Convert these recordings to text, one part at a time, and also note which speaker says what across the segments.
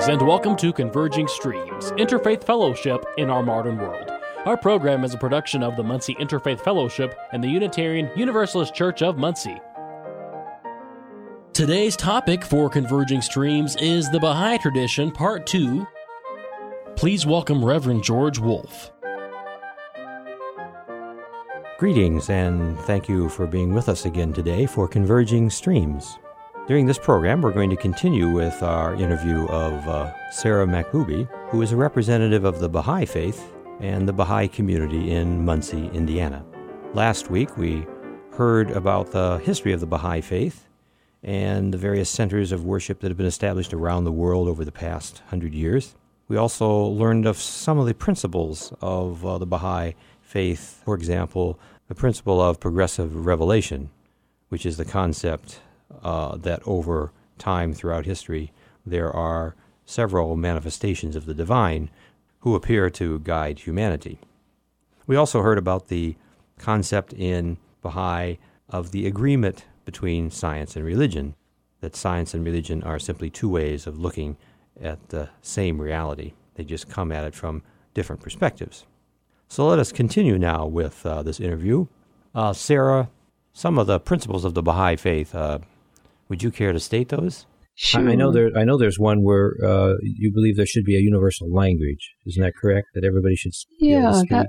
Speaker 1: Greetings and welcome to Converging Streams, Interfaith Fellowship in Our Modern World. Our program is a production of the Muncie Interfaith Fellowship and the Unitarian Universalist Church of Muncie. Today's topic for Converging Streams is the Baha'i Tradition, Part 2. Please welcome Reverend George Wolf.
Speaker 2: Greetings and thank you for being with us again today for Converging Streams. During this program, we're going to continue with our interview of uh, Sarah Mahboubi, who is a representative of the Baha'i faith and the Baha'i community in Muncie, Indiana. Last week, we heard about the history of the Baha'i faith and the various centers of worship that have been established around the world over the past hundred years. We also learned of some of the principles of uh, the Baha'i faith, for example, the principle of progressive revelation, which is the concept uh, that over time throughout history there are several manifestations of the divine who appear to guide humanity. We also heard about the concept in Baha'i of the agreement between science and religion, that science and religion are simply two ways of looking at the same reality. They just come at it from different perspectives. So let us continue now with uh, this interview. Uh, Sarah, some of the principles of the Baha'i faith, uh, would you care to state those?
Speaker 3: Sure. I, I know there. I know there's one where uh, you believe there should be a universal language. Isn't that correct? That everybody should.
Speaker 4: Yeah, that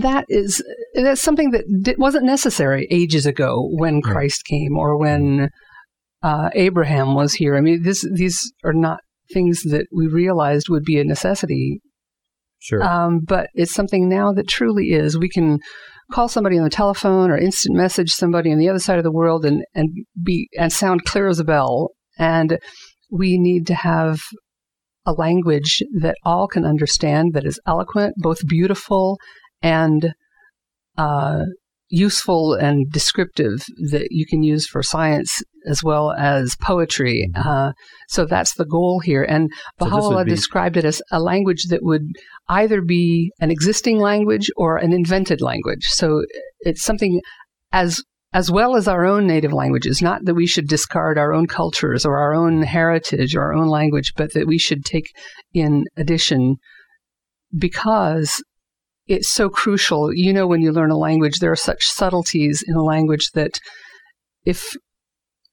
Speaker 4: that is that's something that wasn't necessary ages ago when Christ came or when uh, Abraham was here. I mean, this these are not things that we realized would be a necessity.
Speaker 3: Sure.
Speaker 4: Um, but it's something now that truly is. We can call somebody on the telephone or instant message somebody on the other side of the world and, and be and sound clear as a bell. And we need to have a language that all can understand that is eloquent, both beautiful and uh, useful and descriptive that you can use for science as well as poetry. Mm-hmm. Uh, so that's the goal here. And Baha'u'llah so be... described it as a language that would either be an existing language or an invented language. So it's something as as well as our own native languages. Not that we should discard our own cultures or our own heritage or our own language, but that we should take in addition because it's so crucial. You know, when you learn a language, there are such subtleties in a language that if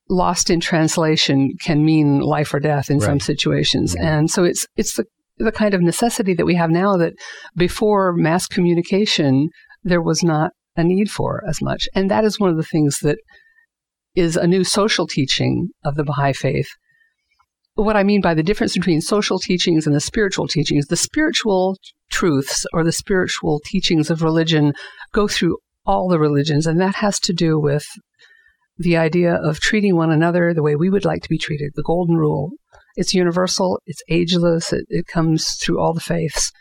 Speaker 4: lost in translation can mean life or death in right. some situations. Yeah. And so it's it's the the kind of necessity that we have now that before mass communication there was not a need for as much. And that is one of the things that is a new social teaching of the Baha'i faith what I mean by the difference between social teachings and the spiritual teachings, the spiritual truths or the spiritual teachings of religion go through all the religions, and that has to do with the idea of treating one another the way we would like to be treated, the golden rule. It's universal, it's ageless, it, it comes through all the faiths.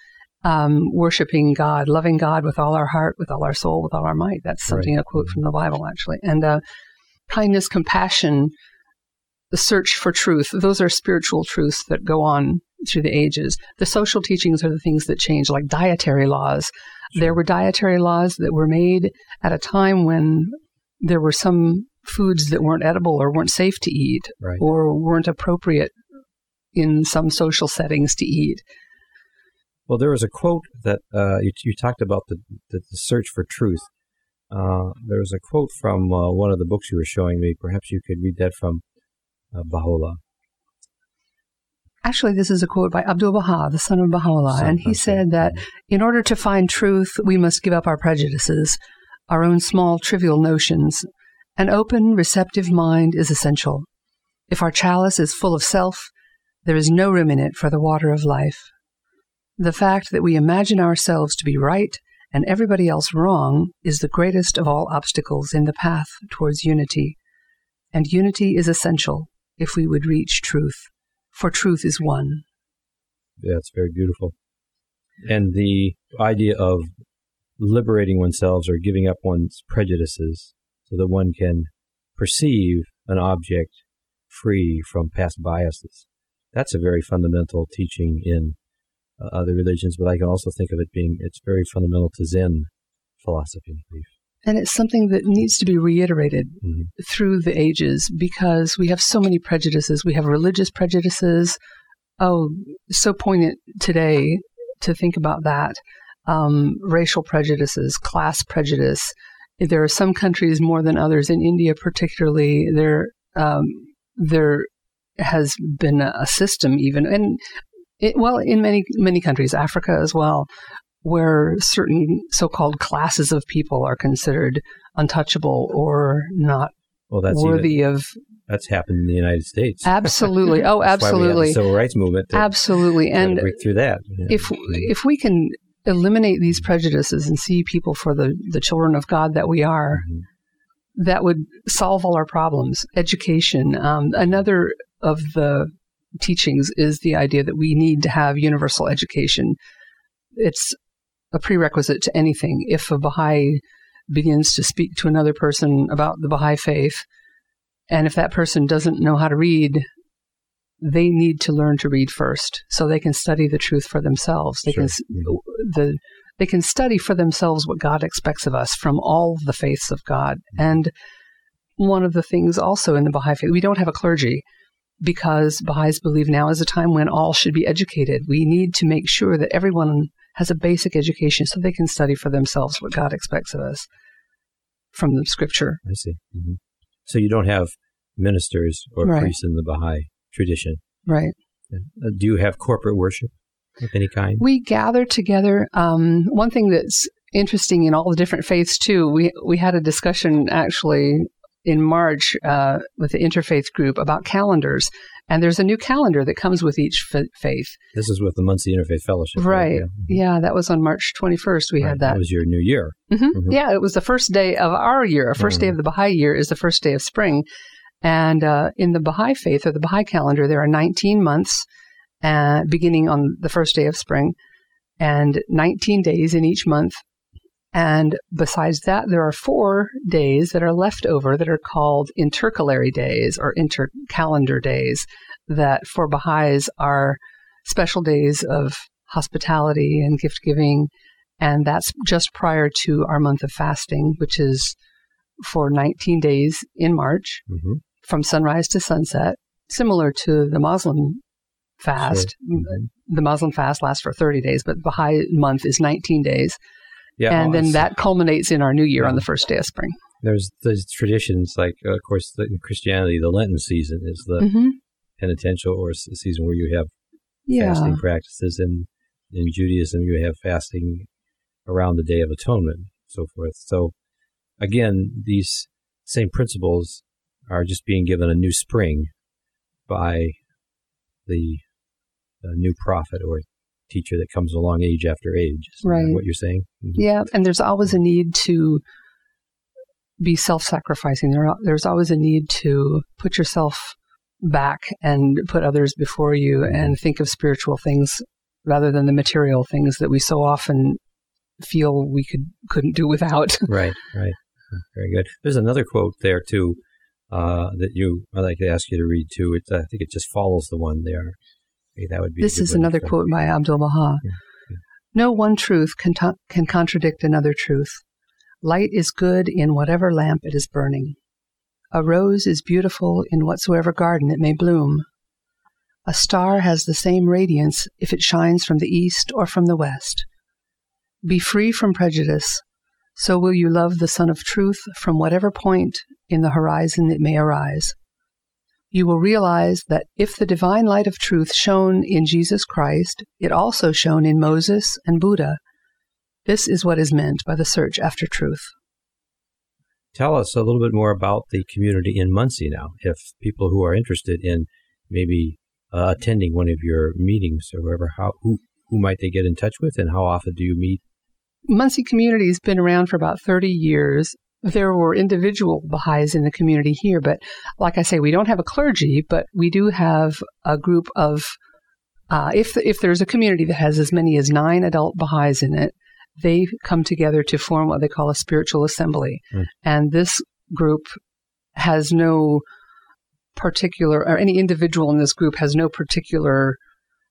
Speaker 4: Um, worshiping God, loving God with all our heart, with all our soul, with all our might. That's something right. a quote from the Bible, actually. And uh, kindness, compassion, the search for truth. Those are spiritual truths that go on through the ages. The social teachings are the things that change, like dietary laws. There were dietary laws that were made at a time when there were some foods that weren't edible or weren't safe to eat
Speaker 3: right.
Speaker 4: or weren't appropriate in some social settings to eat.
Speaker 3: Well, there was a quote that uh, you, you, talked about the, the, the search for truth. Uh, there was a quote from uh, one of the books you were showing me. Perhaps you could read that from Baha'u'llah?
Speaker 4: Actually, this is a quote by Abdul Baha, the son of Baha'u'llah, son, and he said that in order to find truth, we must give up our prejudices, our own small, trivial notions. An open, receptive mind is essential. If our chalice is full of self, there is no room in it for the water of life. The fact that we imagine ourselves to be right and everybody else wrong is the greatest of all obstacles in the path towards unity. And unity is essential if we would reach truth, for truth is one.
Speaker 3: Yeah, it's very beautiful. And the idea of liberating oneself or giving up one's prejudices so that one can perceive an object free from past biases. That's a very fundamental teaching in uh, other religions, but I can also think of it being, it's very fundamental to Zen philosophy, I believe.
Speaker 4: And it's something that needs to be reiterated mm-hmm. through the ages because we have so many prejudices. We have religious prejudices, Oh, so poignant today to think about that. Um, racial prejudices, class prejudice. There are some countries more than others. In India, particularly, there um, there has been a system, even and it, well, in many many countries, Africa as well, where certain so-called classes of people are considered untouchable or not
Speaker 3: well, that's
Speaker 4: worthy
Speaker 3: even,
Speaker 4: of.
Speaker 3: That's happened in the United States.
Speaker 4: Absolutely. Oh, absolutely.
Speaker 3: civil rights movement.
Speaker 4: absolutely. And
Speaker 3: break through that.
Speaker 4: If if we can eliminate these prejudices and see people for the the children of God that we are, mm-hmm. that would solve all our problems. Education. Um, another of the teachings is the idea that we need to have universal education. It's a prerequisite to anything. If a Baha'i begins to speak to another person about the Baha'i faith, and if that person doesn't know how to read, they need to learn to read first so they can study the truth for themselves. They sure. can the they can study for themselves what God expects of us from all the faiths of God. Mm-hmm. And one of the things also in the Baha'i faith, we don't have a clergy because Baha'is believe now is a time when all should be educated. We need to make sure that everyone has a basic education so they can study for themselves what God expects of us from the scripture.
Speaker 3: I see. Mm-hmm. So you don't have ministers or right. priests in the Baha'i tradition.
Speaker 4: Right.
Speaker 3: Uh, do you have corporate worship of any kind?
Speaker 4: We gather together. Um, one thing that's interesting in all the different faiths too. We we had a discussion actually in March uh, with the interfaith group about calendars, and there's a new calendar that comes with each f- faith.
Speaker 3: This is with the Muncie Interfaith Fellowship,
Speaker 4: right? right? Yeah. Mm-hmm. yeah. that was on March 21st. We
Speaker 3: right.
Speaker 4: had that.
Speaker 3: That was your new year.
Speaker 4: Mm-hmm. Mm-hmm. Yeah, it was the first day of our year. Our 1st day of the Baha'i year is the first day of spring, and uh, in the Baha'i faith or the Baha'i calendar, there are 19 months, uh, beginning on the first day of spring, and 19 days in each month and besides that, there are four days that are left over that are called intercalary days or intercalendar days that for Baha'is are special days of hospitality and gift giving. And that's just prior to our month of fasting, which is for 19 days in March mm-hmm. from sunrise to sunset, similar to the Muslim fast. Sure. Mm-hmm. The Muslim fast lasts for 30 days, but Baha'i month is 19 days. Yeah, and then that culminates in our new year yeah. on the first day of spring.
Speaker 3: There's those traditions, like uh, of course in Christianity, the Lenten season is the mm-hmm. penitential or season where you have yeah. fasting practices, and in Judaism you have fasting around the Day of Atonement, so forth. So again, these same principles are just being given a new spring by the, the new prophet or teacher that comes along age after age.
Speaker 4: right.
Speaker 3: What you're saying?
Speaker 4: Mm-hmm. Yeah, and there's always a need to be self-sacrificing. There, there's always a need to put yourself back and put others before you, mm-hmm. and think of spiritual things rather than the material things that we so often feel we could couldn't do without.
Speaker 3: right. Right. Very good. There's another quote there too. Uh, that you I'd like to ask you to read too. It, I think it just follows the one there. That would be.
Speaker 4: This is another quote by Abdul Baha. Yeah, yeah. No one truth can, t- can contradict another truth. Light is good in whatever lamp it is burning. A rose is beautiful in whatsoever garden it may bloom. A star has the same radiance if it shines from the east or from the west. Be free from prejudice, so will you love the Sun of Truth from whatever point in the horizon it may arise you will realize that if the divine light of truth shone in Jesus Christ, it also shone in Moses and Buddha. This is what is meant by the search after truth.
Speaker 3: Tell us a little bit more about the community in Muncie now. If people who are interested in maybe uh, attending one of your meetings or whatever, how who who might they get in touch with, and how often do you meet?
Speaker 4: Muncie community has been around for about 30 years there were individual Baha'is in the community here, but like I say, we don't have a clergy, but we do have a group of, uh, if, if there's a community that has as many as nine adult Baha'is in it, they come together to form what they call a spiritual assembly. Mm. And this group has no particular, or any individual in this group has no particular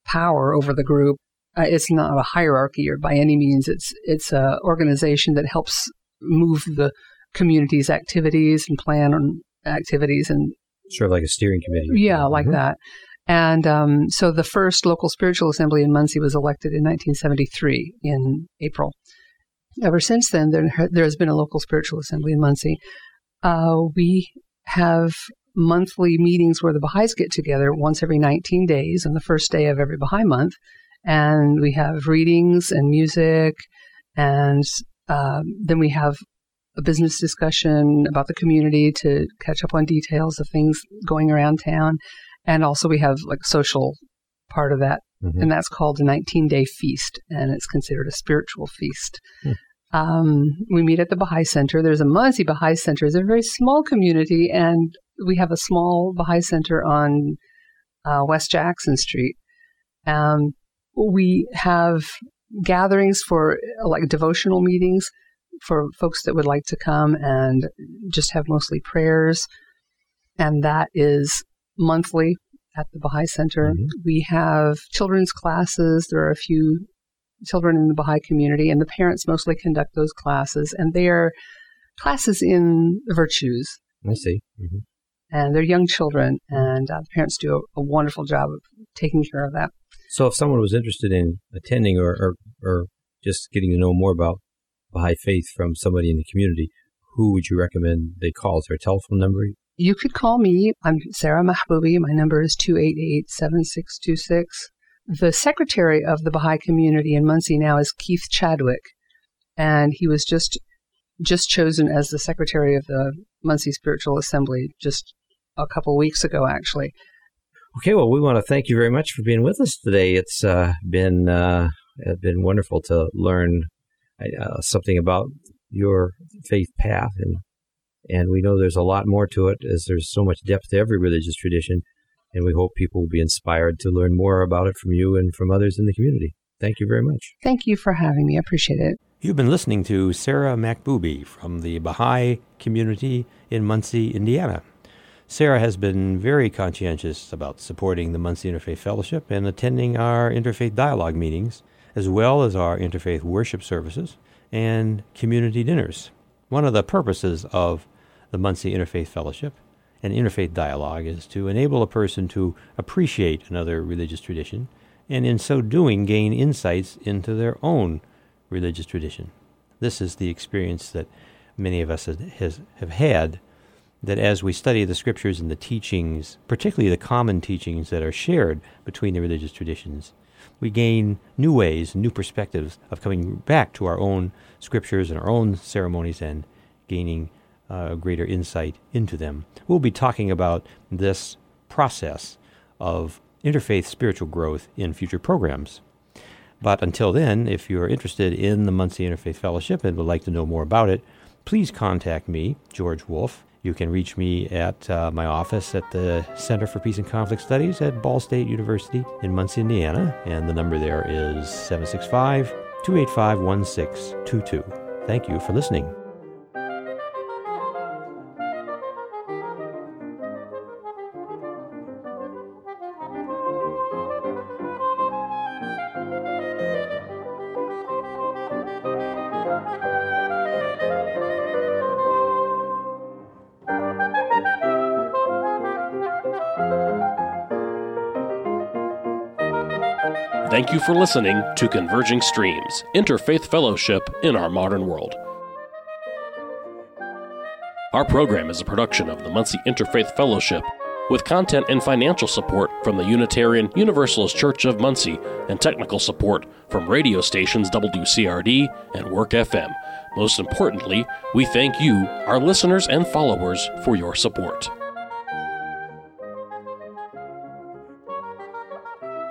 Speaker 4: power over the group. Uh, it's not a hierarchy or by any means. It's it's an organization that helps move the community's activities and plan on activities and
Speaker 3: sort of like a steering committee.
Speaker 4: Yeah, like mm-hmm. that. And um, so the first local spiritual assembly in Muncie was elected in 1973 in April. Ever since then, there, there has been a local spiritual assembly in Muncie. Uh, we have monthly meetings where the Baha'is get together once every 19 days on the first day of every Baha'i month. And we have readings and music. And um, then we have a business discussion about the community to catch up on details of things going around town. And also we have like a social part of that. Mm-hmm. And that's called a 19 day feast. And it's considered a spiritual feast. Mm. Um, we meet at the Baha'i Center. There's a Muncie Baha'i Center. It's a very small community, and we have a small Baha'i Center on uh, West Jackson Street. Um, we have gatherings for like devotional meetings for folks that would like to come and just have mostly prayers. And that is monthly at the Baha'i Center. Mm-hmm. We have children's classes. There are a few children in the Baha'i community, and the parents mostly conduct those classes. And they are classes in virtues.
Speaker 3: I see. Mm-hmm.
Speaker 4: And they're young children, and uh, the parents do a, a, wonderful job of taking care of that.
Speaker 3: So, if someone was interested in attending or, or, or just getting to know more about Baha'i faith from somebody in the community, who would you recommend they call? Is there a telephone number?
Speaker 4: You could call me. I'm Sarah Mahboubi. My number is 288 7626. The secretary of the Baha'i community in Muncie now is Keith Chadwick, and he was just just chosen as the secretary of the Muncie Spiritual Assembly just a couple weeks ago, actually.
Speaker 3: Okay, well, we want to thank you very much for being with us today. It's uh, been uh, it's been wonderful to learn uh, something about your faith path, and and we know there's a lot more to it, as there's so much depth to every religious tradition, and we hope people will be inspired to learn more about it from you and from others in the community. Thank you very much.
Speaker 4: Thank you for having me. I appreciate it.
Speaker 2: You've been listening to Sarah Mahboubi from the Baha'i community in Muncie, Indiana. Sarah has been very conscientious about supporting the Muncie Interfaith Fellowship and attending our interfaith dialogue meetings, as well as our interfaith worship services and community dinners. One of the purposes of the Muncie Interfaith Fellowship and interfaith dialogue is to enable a person to appreciate another religious tradition and in so doing gain insights into their own religious tradition. This is the experience that many of us has, have had that as we study the scriptures and the teachings, particularly the common teachings that are shared between the religious traditions, we gain new ways, new perspectives of coming back to our own scriptures and our own ceremonies and gaining uh, greater insight into them. We'll be talking about this process of interfaith spiritual growth in future programs. But until then, if you're interested in the Muncie Interfaith Fellowship and would like to know more about it, please contact me, George Wolf. You can reach me at uh, my office at the Center for Peace and Conflict Studies at Ball State University in Muncie, Indiana, and the number there is 765 285 1622. Thank you for listening.
Speaker 1: For listening to Converging Streams Interfaith Fellowship in Our Modern World. Our program is a production of the Muncie Interfaith Fellowship with content and financial support from the Unitarian Universalist Church of Muncie and technical support from radio stations WCRD and Work FM. Most importantly, we thank you, our listeners and followers, for your support.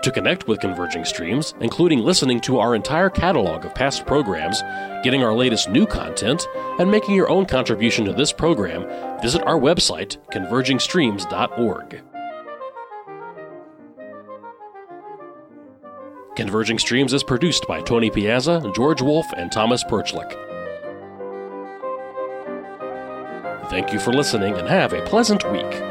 Speaker 1: To connect with Converging Streams, including listening to our entire catalog of past programs, getting our latest new content, and making your own contribution to this program, visit our website, convergingstreams.org. Converging Streams is produced by Tony Piazza, George Wolf, and Thomas Perchlik. Thank you for listening and have a pleasant week.